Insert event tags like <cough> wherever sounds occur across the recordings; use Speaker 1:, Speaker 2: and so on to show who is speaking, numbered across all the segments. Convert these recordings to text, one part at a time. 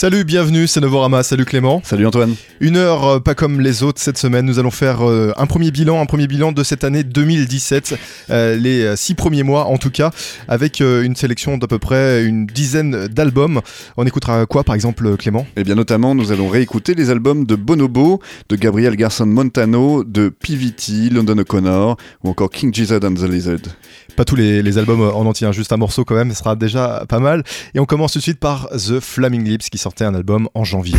Speaker 1: Salut, bienvenue, c'est Novorama, salut Clément.
Speaker 2: Salut Antoine.
Speaker 1: Une heure euh, pas comme les autres cette semaine, nous allons faire euh, un premier bilan, un premier bilan de cette année 2017, euh, les six premiers mois en tout cas, avec une sélection d'à peu près une dizaine d'albums. On écoutera quoi par exemple Clément?
Speaker 2: Eh bien notamment, nous allons réécouter les albums de Bonobo, de Gabriel Garson Montano, de PVT, London O'Connor ou encore King Gizzard and the Lizard.
Speaker 1: Pas tous les, albums en entier, hein, juste un morceau quand même, ce sera déjà pas mal. Et on commence tout de suite par The Flaming Lips qui sortait un album en janvier.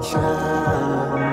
Speaker 3: child.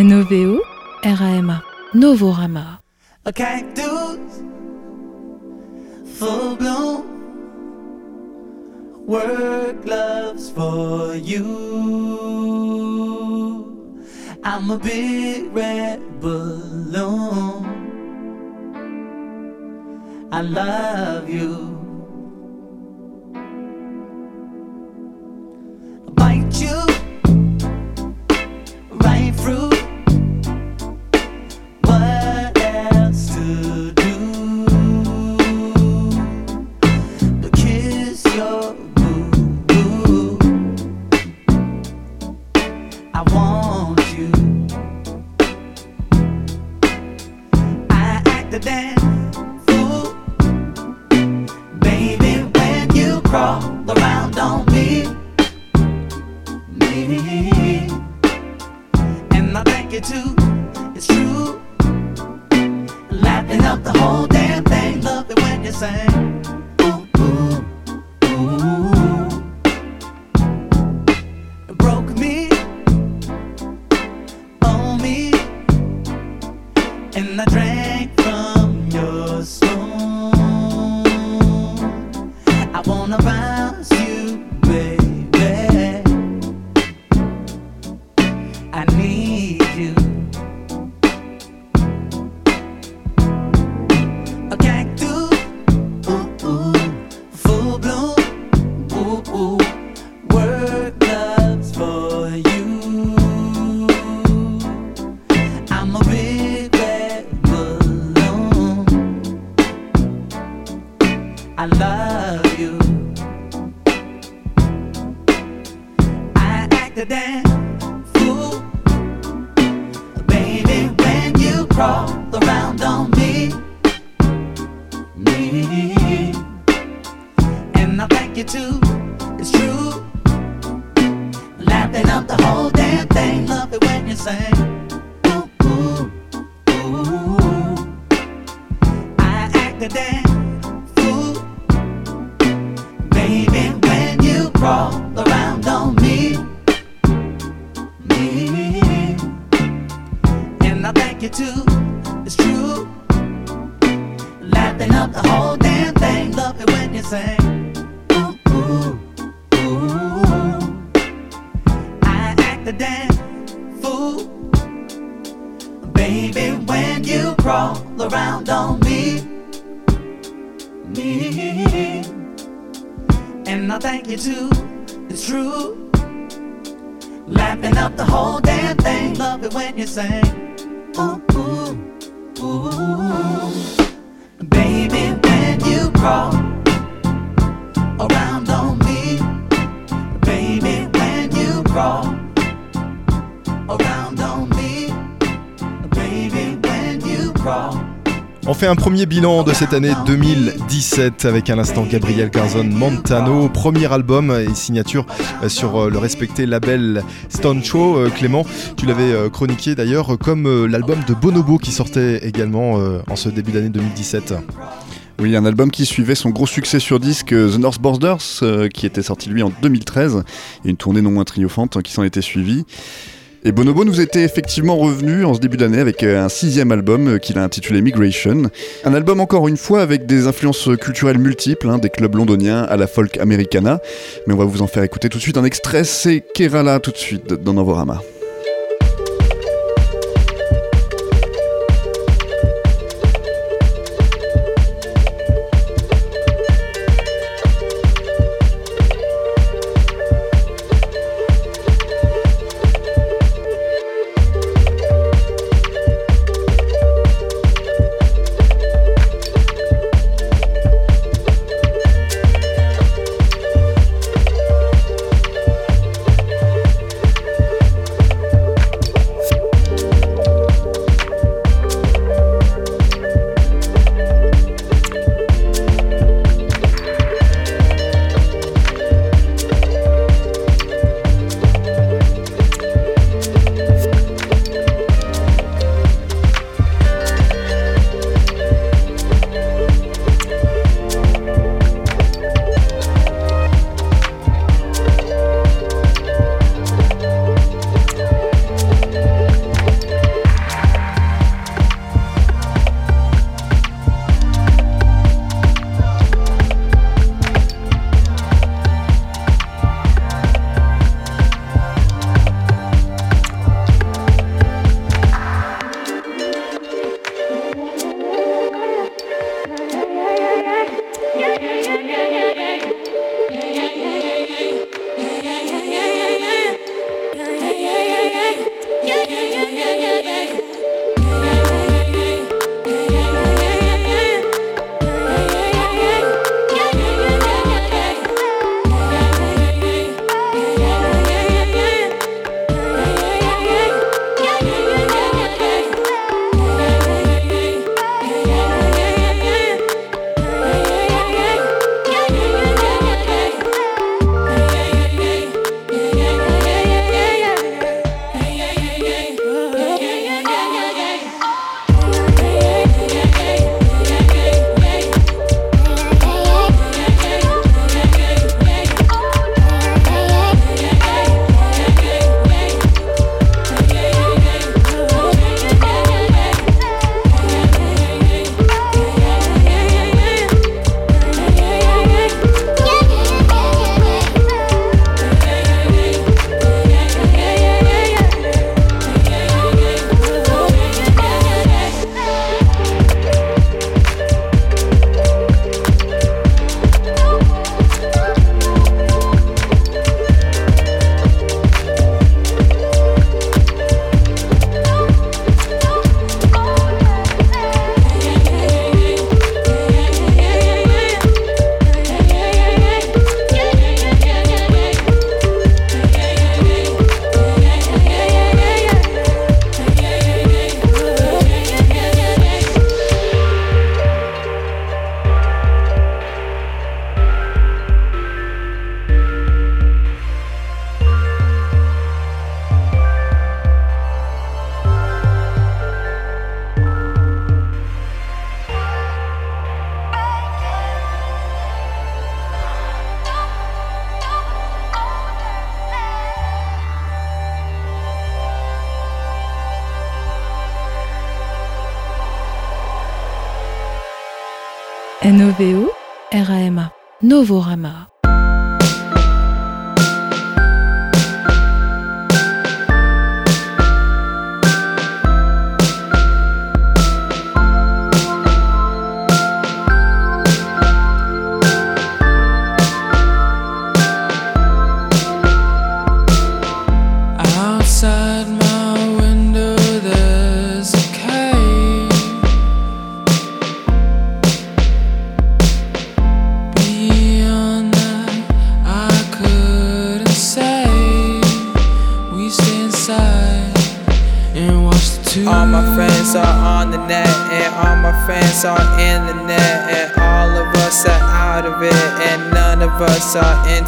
Speaker 4: N-O-V-O-R-A-M-A. Novorama.
Speaker 5: a full bloom. Work gloves for you. I'm a big red balloon. I love you. I love you. I act a damn fool, baby, when you crawl
Speaker 1: premier bilan de cette année 2017 avec à l'instant Gabriel Garzon Montano, premier album et signature euh, sur euh, le respecté label Stone Show. Euh, Clément, tu l'avais chroniqué d'ailleurs comme l'album de Bonobo qui sortait également en ce début d'année 2017.
Speaker 2: Oui, un album qui suivait son gros succès sur disque The North Borders, qui était sorti lui en 2013, et une tournée non moins triomphante hein, qui s'en était suivie. Et Bonobo nous était effectivement revenu en ce début d'année avec euh, un sixième album euh, qu'il a intitulé Migration. Un album encore une fois avec des influences culturelles multiples, hein, des clubs londoniens à la folk americana. Mais on va vous en faire écouter tout de suite un extrait, c'est Kerala tout de suite dans Novorama.
Speaker 4: N-O-V-O R-A-M-A. Novorama.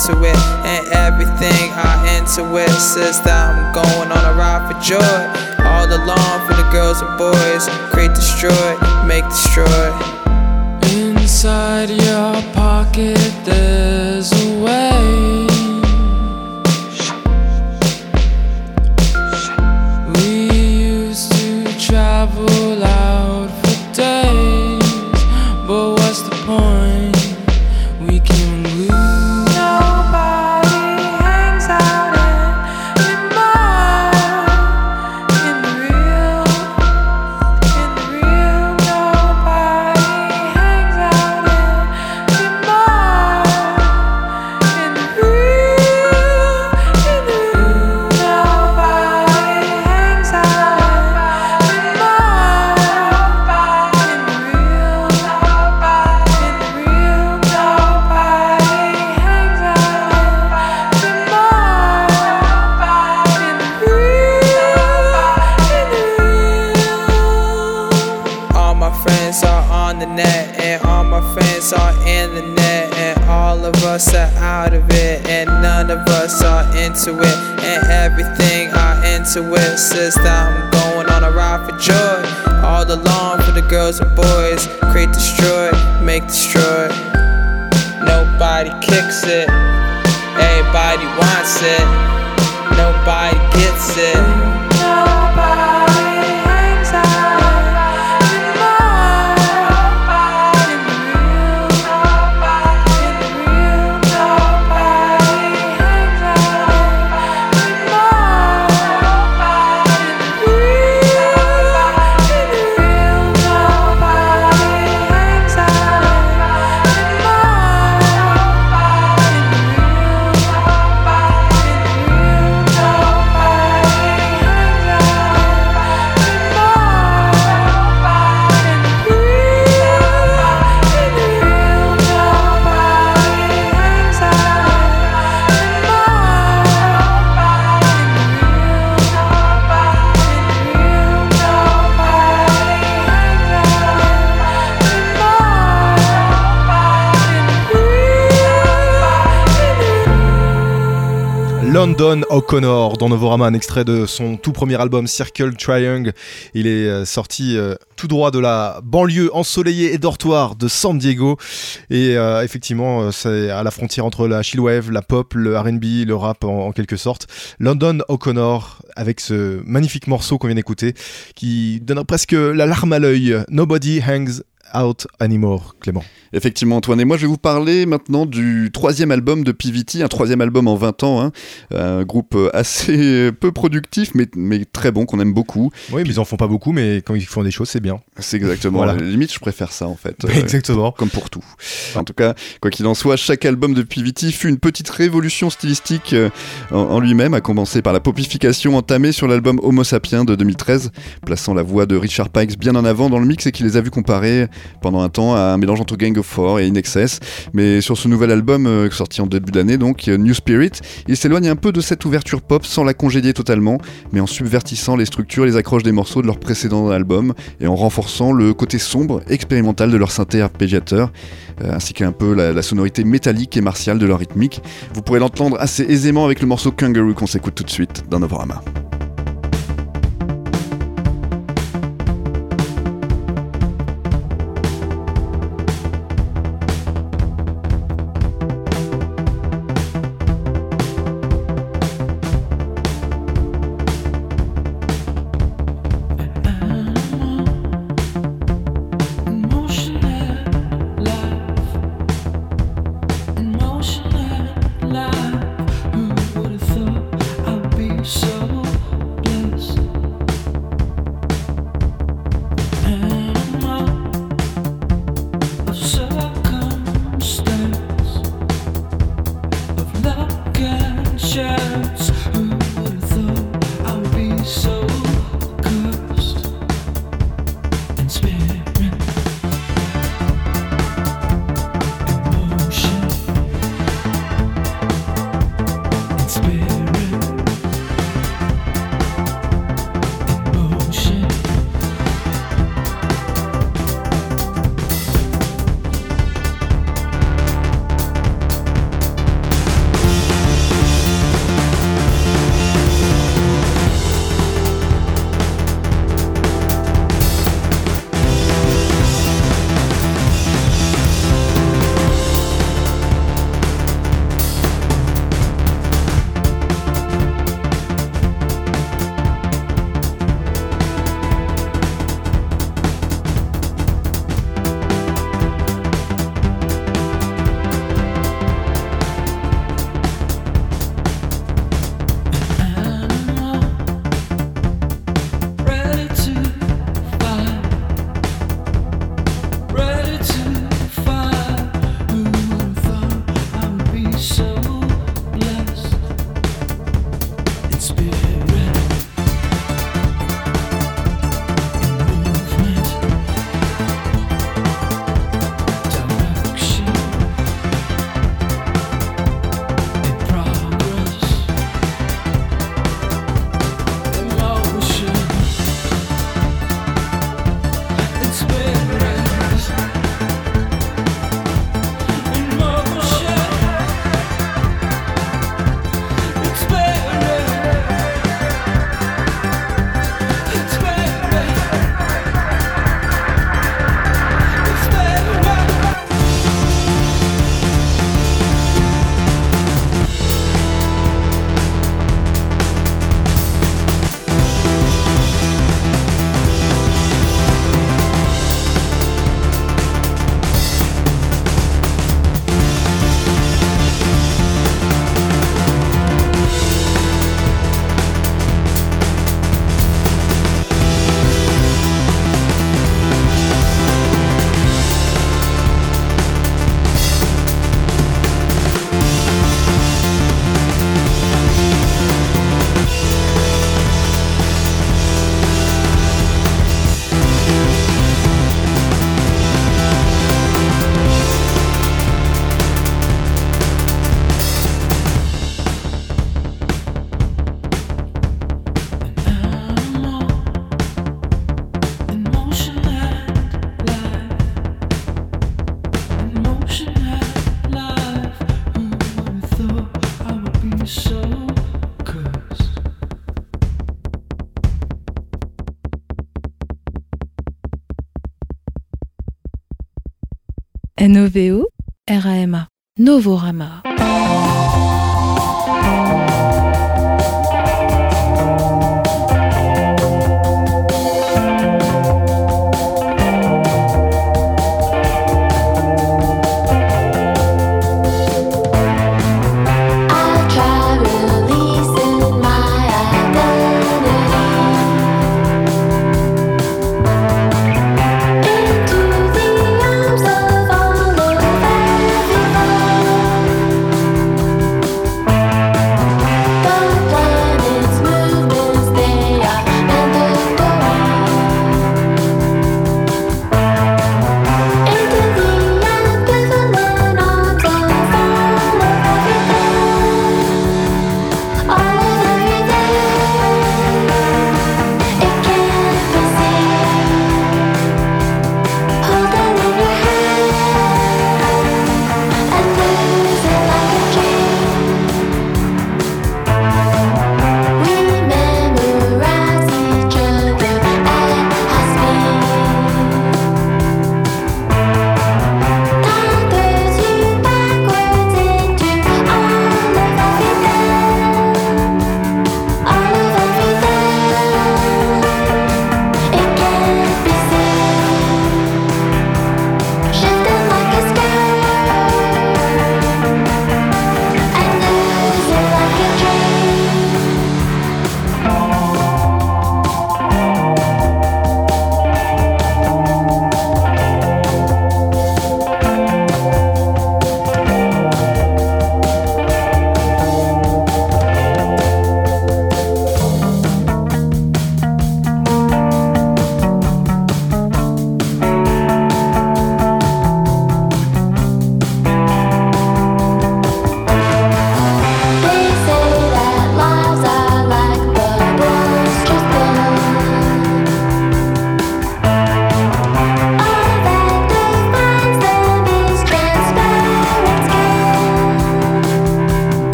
Speaker 6: Into it, and everything I into it says that I'm going on a ride for joy. All along for the girls and boys, into it, and everything I into it that I'm going on a ride for joy. All along for the girls and boys, create, destroy, make, destroy. Nobody kicks it, everybody wants it, nobody gets it.
Speaker 1: London O'Connor dans Novorama, un extrait de son tout premier album Circle Triangle. Il est euh, sorti euh, tout droit de la banlieue ensoleillée et dortoir de San Diego. Et euh, effectivement, c'est à la frontière entre la chillwave, la pop, le RB, le rap en, en quelque sorte. London O'Connor avec ce magnifique morceau qu'on vient d'écouter qui donne presque la larme à l'œil. Nobody hangs out anymore, Clément.
Speaker 2: Effectivement, Antoine. Et moi, je vais vous parler maintenant du troisième album de PVT, un troisième album en 20 ans. hein. Un groupe assez <laughs> peu productif, mais, mais très bon, qu'on aime beaucoup.
Speaker 1: Oui, mais ils en font pas beaucoup, mais quand ils font des choses, c'est bien.
Speaker 2: C'est exactement.
Speaker 1: Voilà.
Speaker 2: Limite, je préfère ça, en fait. Euh, <laughs>
Speaker 1: Exactement.
Speaker 2: comme pour tout. En tout cas, quoi qu'il en soit, chaque album de PVT fut une petite révolution stylistique euh, en, en lui-même, à commencer par la popification entamée sur l'album Homo sapiens de 2013, plaçant la voix de Richard Pikes bien en avant dans le mix et qui les a vus comparer pendant un temps un mélange entre Gang of Four et In Excess. Mais sur ce nouvel album, euh, sorti en début d'année, donc euh, New Spirit, il s'éloigne un peu de cette ouverture pop sans la congédier totalement, mais en subvertissant les structures et les accroches des morceaux de leur précédent album et en renforçant le côté sombre, expérimental de leur synthé arpégiateur, euh, ainsi qu'un peu la, la sonorité métallique et martiale de leur rythmique. Vous pourrez l'entendre assez aisément avec le morceau Kangaroo qu'on s'écoute tout de suite dans Novorama.
Speaker 7: NOVO, RAMA, Novorama.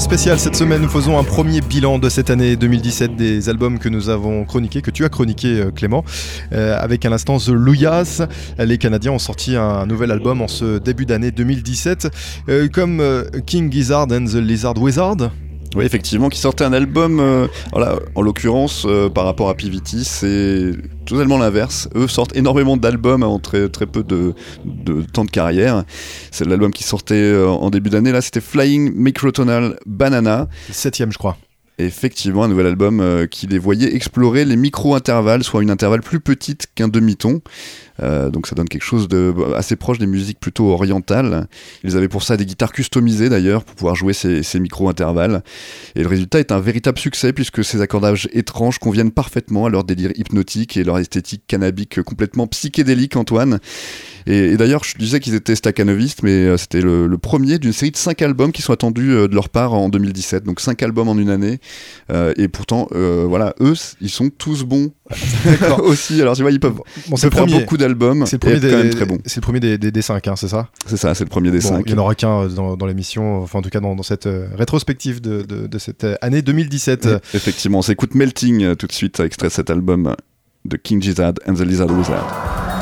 Speaker 1: Spéciale cette semaine. Nous faisons un premier bilan de cette année 2017 des albums que nous avons chroniqués, que tu as chroniqué euh, Clément, Euh, avec à l'instant The Louyas. Les Canadiens ont sorti un nouvel album en ce début d'année 2017, euh, comme King Gizzard and the Lizard Wizard.
Speaker 2: Oui, effectivement, qui sortait un album, voilà, en l'occurrence, par rapport à PVT, c'est totalement l'inverse. Eux sortent énormément d'albums en très, très peu de temps de carrière. C'est l'album qui sortait euh, en début d'année, là, c'était Flying Microtonal Banana.
Speaker 1: Septième, je crois.
Speaker 2: Effectivement, un nouvel album euh, qui les voyait explorer les micro-intervalles, soit une intervalle plus petite qu'un demi-ton. Euh, donc ça donne quelque chose de assez proche des musiques plutôt orientales. Ils avaient pour ça des guitares customisées d'ailleurs pour pouvoir jouer ces, ces micro-intervalles. Et le résultat est un véritable succès puisque ces accordages étranges conviennent parfaitement à leur délire hypnotique et leur esthétique cannabique complètement psychédélique, Antoine. Et, et d'ailleurs, je disais qu'ils étaient staccanovistes, mais euh, c'était le, le premier d'une série de cinq albums qui sont attendus euh, de leur part en 2017. Donc cinq albums en une année. Euh, et pourtant, euh, voilà, eux, ils sont tous bons <laughs> aussi. Alors tu vois, ils peuvent,
Speaker 1: Bon,
Speaker 2: ils peuvent faire beaucoup d'albums
Speaker 1: C'est le premier
Speaker 2: être quand même
Speaker 1: des,
Speaker 2: très bons.
Speaker 1: c'est le premier des, des, des cinq, hein, c'est ça?
Speaker 2: C'est ça, c'est le premier des
Speaker 1: Bon,
Speaker 2: cinq.
Speaker 1: Il n'y en aura qu'un euh, dans, dans l'émission, enfin en tout cas dans, dans cette euh, rétrospective de, de, de cette euh, année 2017.
Speaker 2: Ouais, Effectivement, on s'écoute Melting tout de suite, extrait de cet album de King Gizzard and the Lizard Wizard.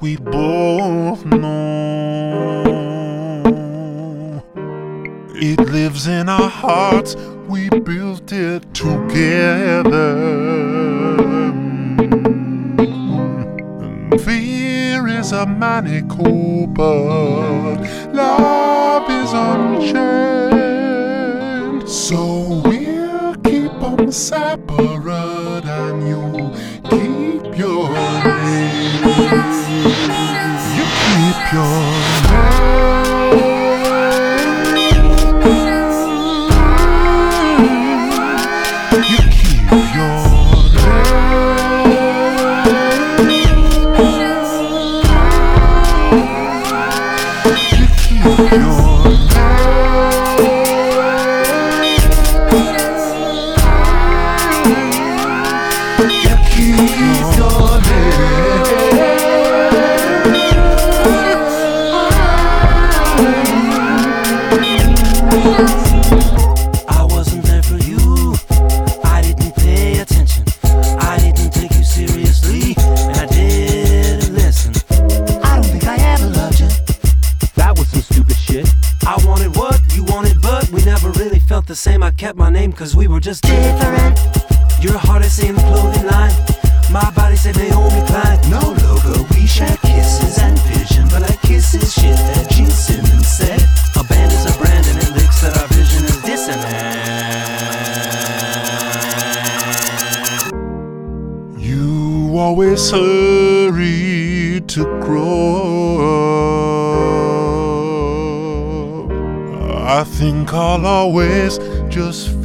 Speaker 8: We
Speaker 9: both know. It lives in our hearts. We built it together. Fear is a maniacal, but love is unchained. So we'll keep 'em separate, keep
Speaker 8: were just different. Your heart is in the clothing line. My body said Naomi Klein. No logo, we share kisses and vision. But that kiss is shit that Gene Simmons said. A band is a brand and it licks that our vision is dissonant.
Speaker 9: You always hurry to grow up. I think I'll always just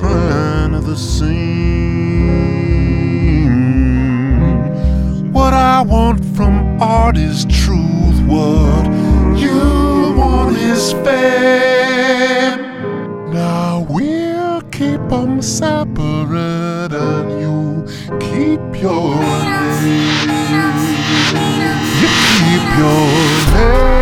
Speaker 9: feel kind of the same. What I want from art is truth. What you want is fame. Now we'll keep 'em separate and you keep your name. You keep your name.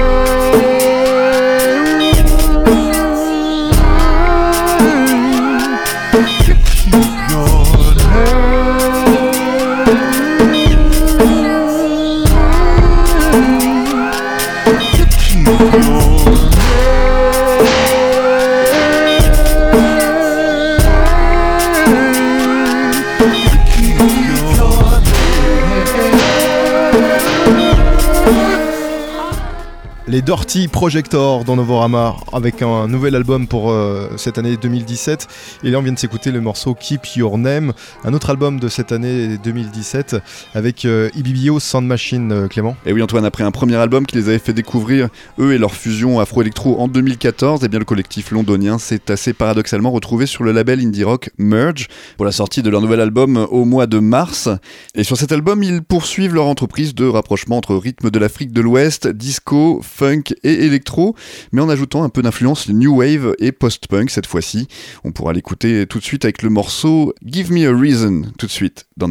Speaker 1: Les Dirty Projector dans Novorama avec un nouvel album pour euh, cette année 2017. Et là, on vient de s'écouter le morceau Keep Your Name, un autre album de cette année 2017 avec euh, Ibibio Sound Machine, euh, Clément.
Speaker 2: Et oui Antoine, après un premier album qui les avait fait découvrir, eux et leur fusion afro-électro en 2014, et bien le collectif londonien s'est assez paradoxalement retrouvé sur le label indie rock Merge pour la sortie de leur nouvel album au mois de mars. Et sur cet album, ils poursuivent leur entreprise de rapprochement entre rythme de l'Afrique de l'Ouest, disco, funk et électro, mais en ajoutant un peu d'influence new wave et post-punk cette fois-ci. On pourra l'écouter tout de suite avec le morceau Give Me a Reason, tout de suite dans.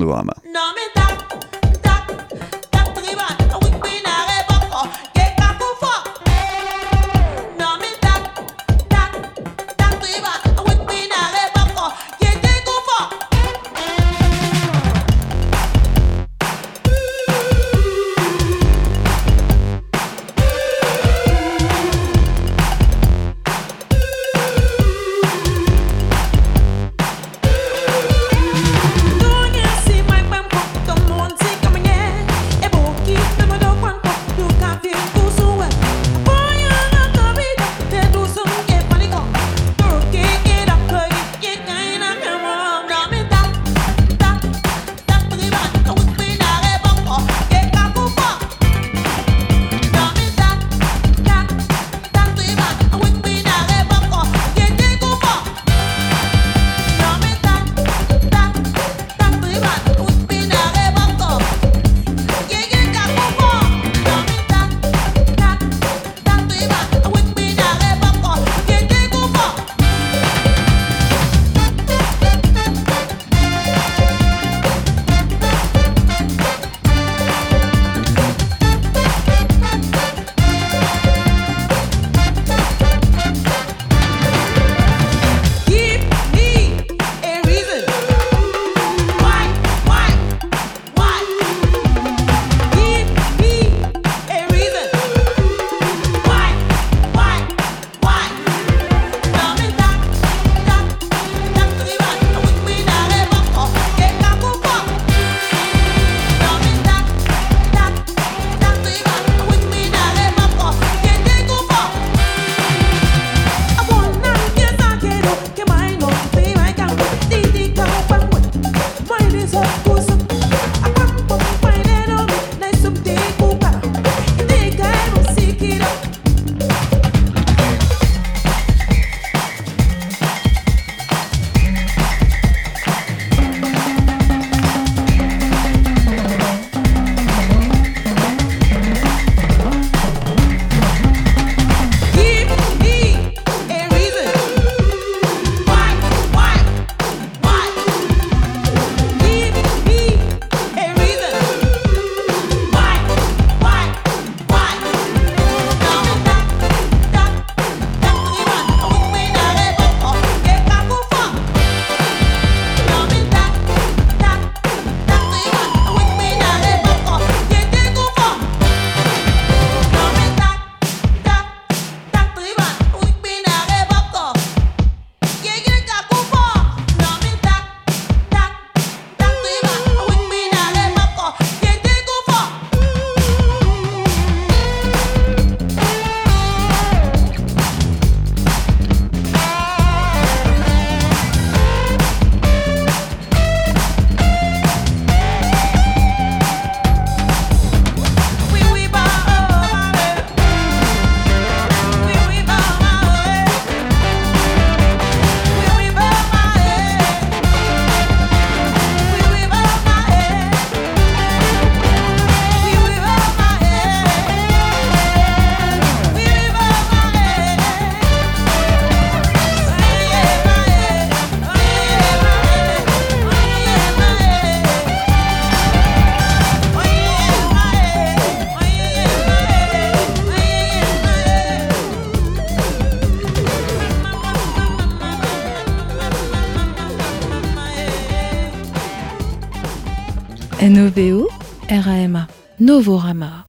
Speaker 4: N-O-V-O R-A-M-A. Novorama.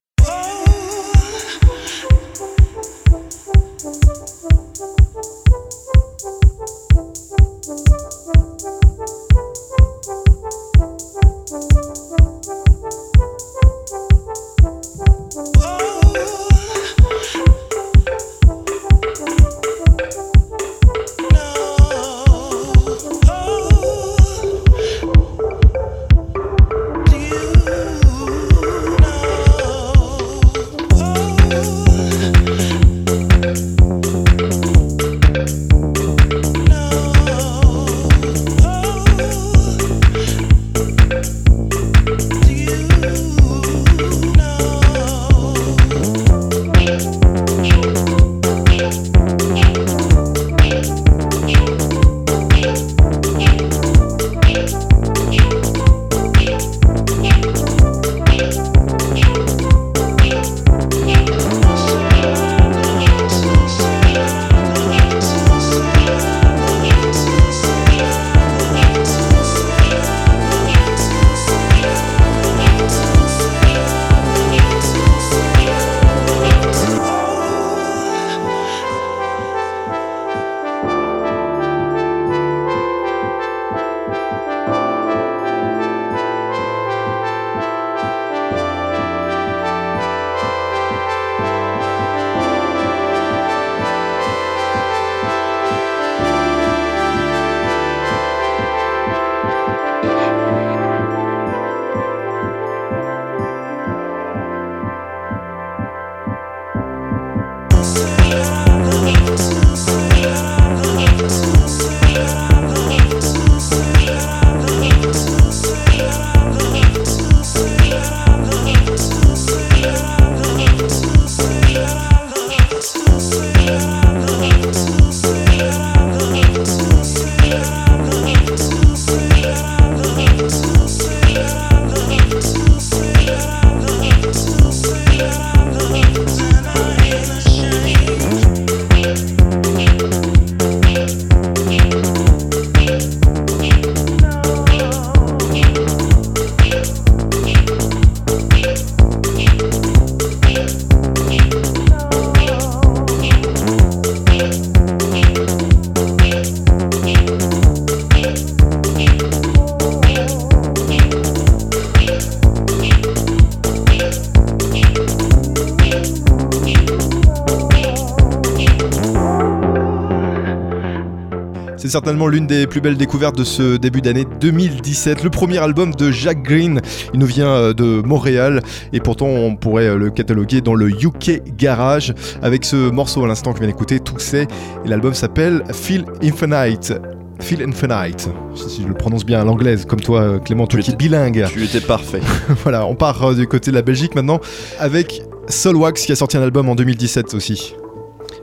Speaker 1: C'est certainement l'une des plus belles découvertes de ce début d'année 2017. Le premier album de Jack Green, il nous vient euh, de Montréal et pourtant on pourrait euh, le cataloguer dans le UK Garage avec ce morceau à l'instant que vient d'écouter, tout c'est. Et l'album s'appelle Feel Infinite. Feel Infinite, si je le prononce bien à l'anglaise, comme toi euh, Clément,
Speaker 2: Tu
Speaker 1: es bilingue.
Speaker 2: Tu étais parfait. <laughs>
Speaker 1: voilà, on part du côté de la Belgique maintenant avec Solwax qui a sorti un album en 2017 aussi.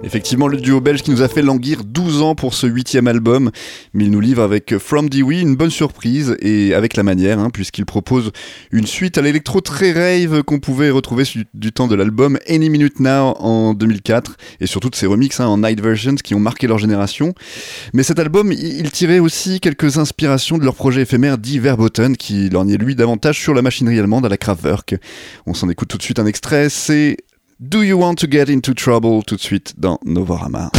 Speaker 2: Effectivement, le duo belge qui nous a fait languir 12 ans pour ce huitième album, mais il nous livre avec From Dewey une bonne surprise et avec la manière, hein, puisqu'il propose une suite à l'électro très rave qu'on pouvait retrouver du temps de l'album Any Minute Now en 2004 et surtout de ses remixes hein, en night versions qui ont marqué leur génération. Mais cet album, il tirait aussi quelques inspirations de leur projet éphémère dit Verboten qui lorgnait lui davantage sur la machinerie allemande à la Kraftwerk. On s'en écoute tout de suite un extrait, c'est Do You Want to Get Into Trouble? Tout de suite dans Novorama.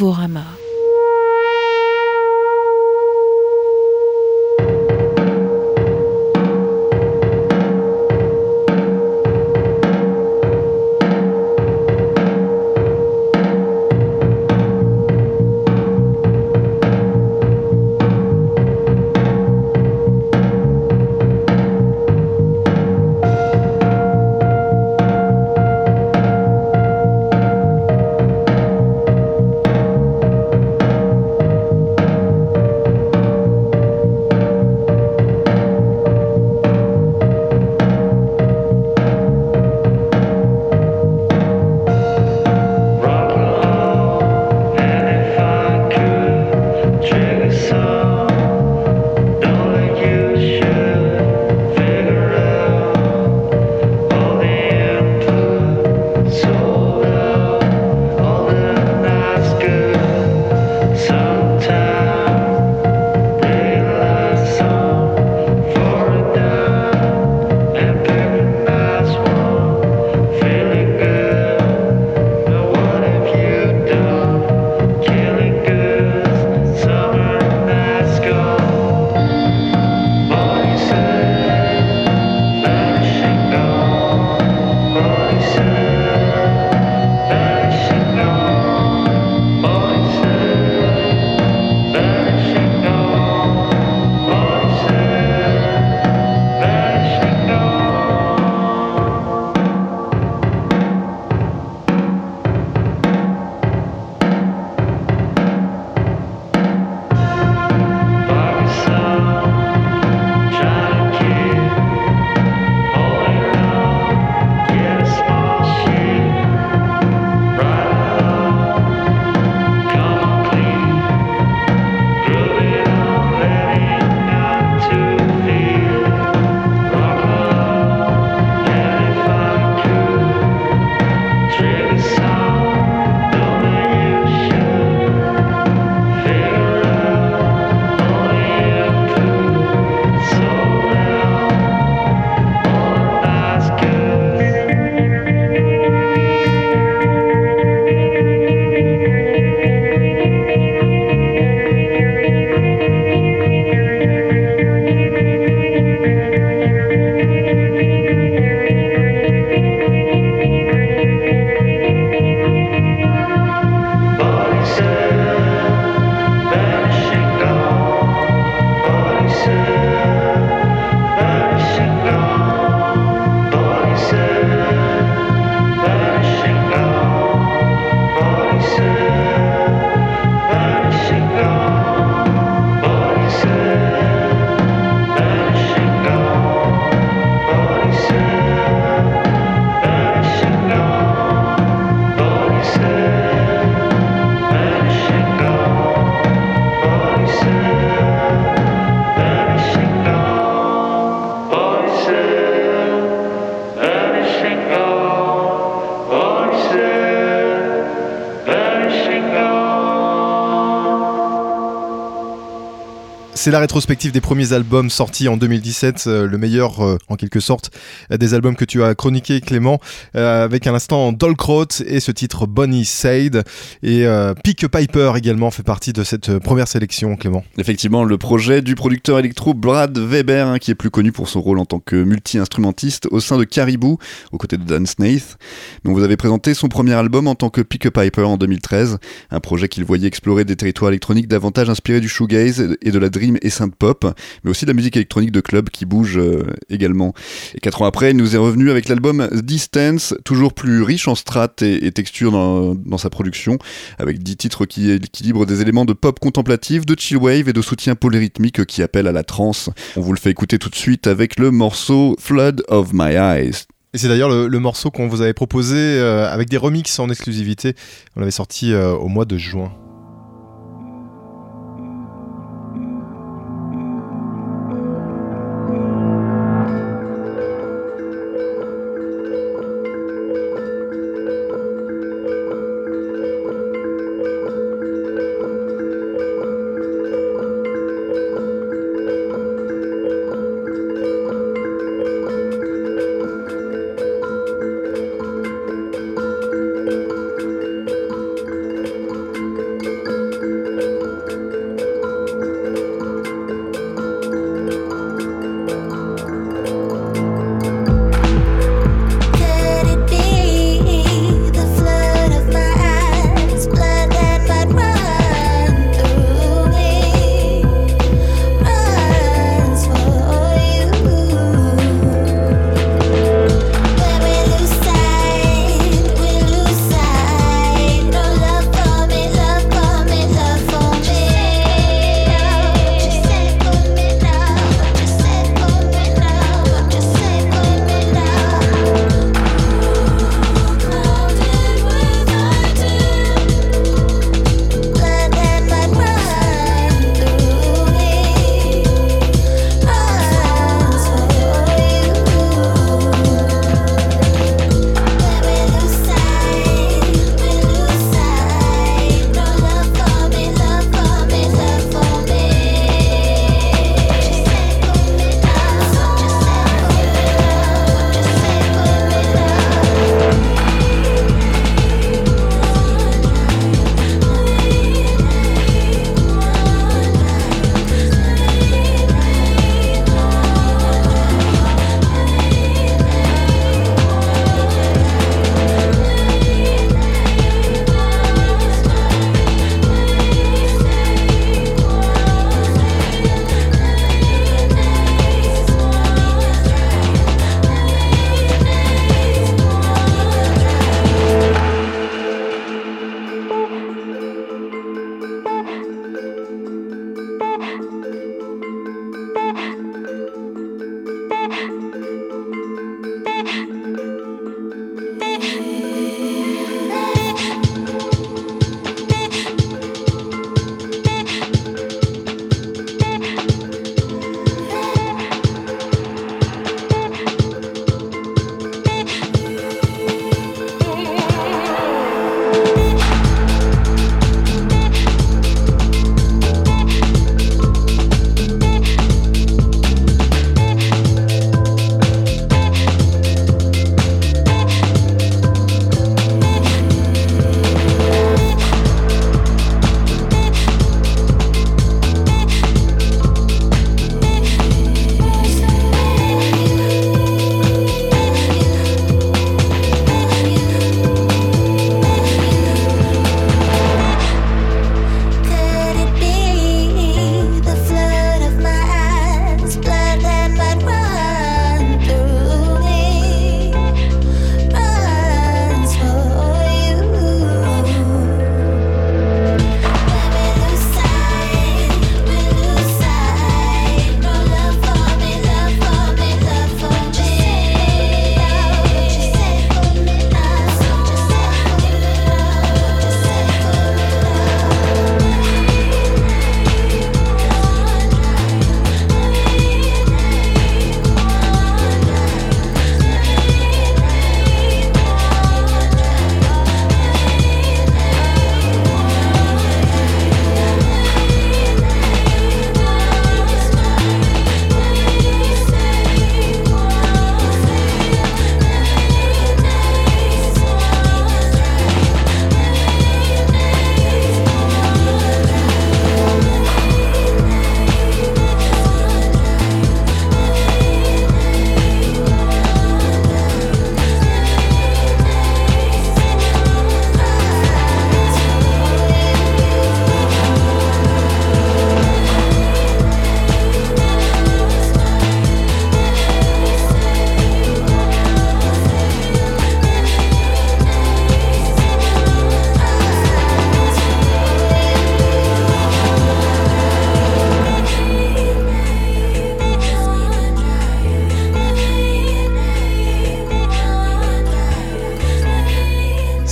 Speaker 6: Novorama.
Speaker 10: Running
Speaker 11: C'est la rétrospective des premiers albums sortis en 2017, euh, le meilleur euh, en quelque sorte euh, des albums que tu as chroniqué Clément, avec un instant Dolkrot et ce titre Bonnie Said et Pick Piper également fait partie de cette première sélection Clément.
Speaker 2: Effectivement, le projet du producteur électro Brad Weber, hein, qui est plus connu pour son rôle en tant que multi-instrumentiste au sein de Caribou, aux côtés de Dan Snaith. Donc vous avez présenté son premier album en tant que Pick Piper en 2013, un projet qu'il voyait explorer des territoires électroniques davantage inspirés du shoegaze et de la dream et synth pop, mais aussi de la musique électronique de club qui bouge euh, également. Et quatre ans après, il nous est revenu avec l'album Distance, toujours plus riche en strat et, et texture dans, sa production, avec 10 titres qui équilibrent des éléments de pop contemplatif, de chill wave et de soutien polyrythmique qui appellent à la trance. On vous le fait écouter tout de suite avec le morceau Flood of My Eyes.
Speaker 11: Et c'est d'ailleurs le, le morceau qu'on vous avait proposé euh, avec des remixes en exclusivité. On l'avait sorti euh, au mois de juin.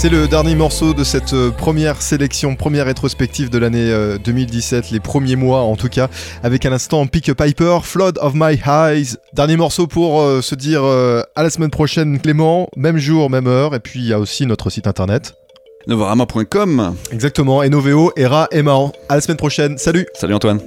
Speaker 1: C'est le dernier morceau de cette euh, première sélection, première rétrospective de l'année euh, 2017, les premiers mois en tout cas, avec un instant Pick a Piper, Flood of My Eyes. Dernier morceau pour euh, se dire euh, à la semaine prochaine Clément, même jour, même heure, et puis il y a aussi notre site internet.
Speaker 2: Novorama.com.
Speaker 1: Exactement, et Noveo, Era, Emma. À la semaine prochaine, salut
Speaker 2: Salut Antoine.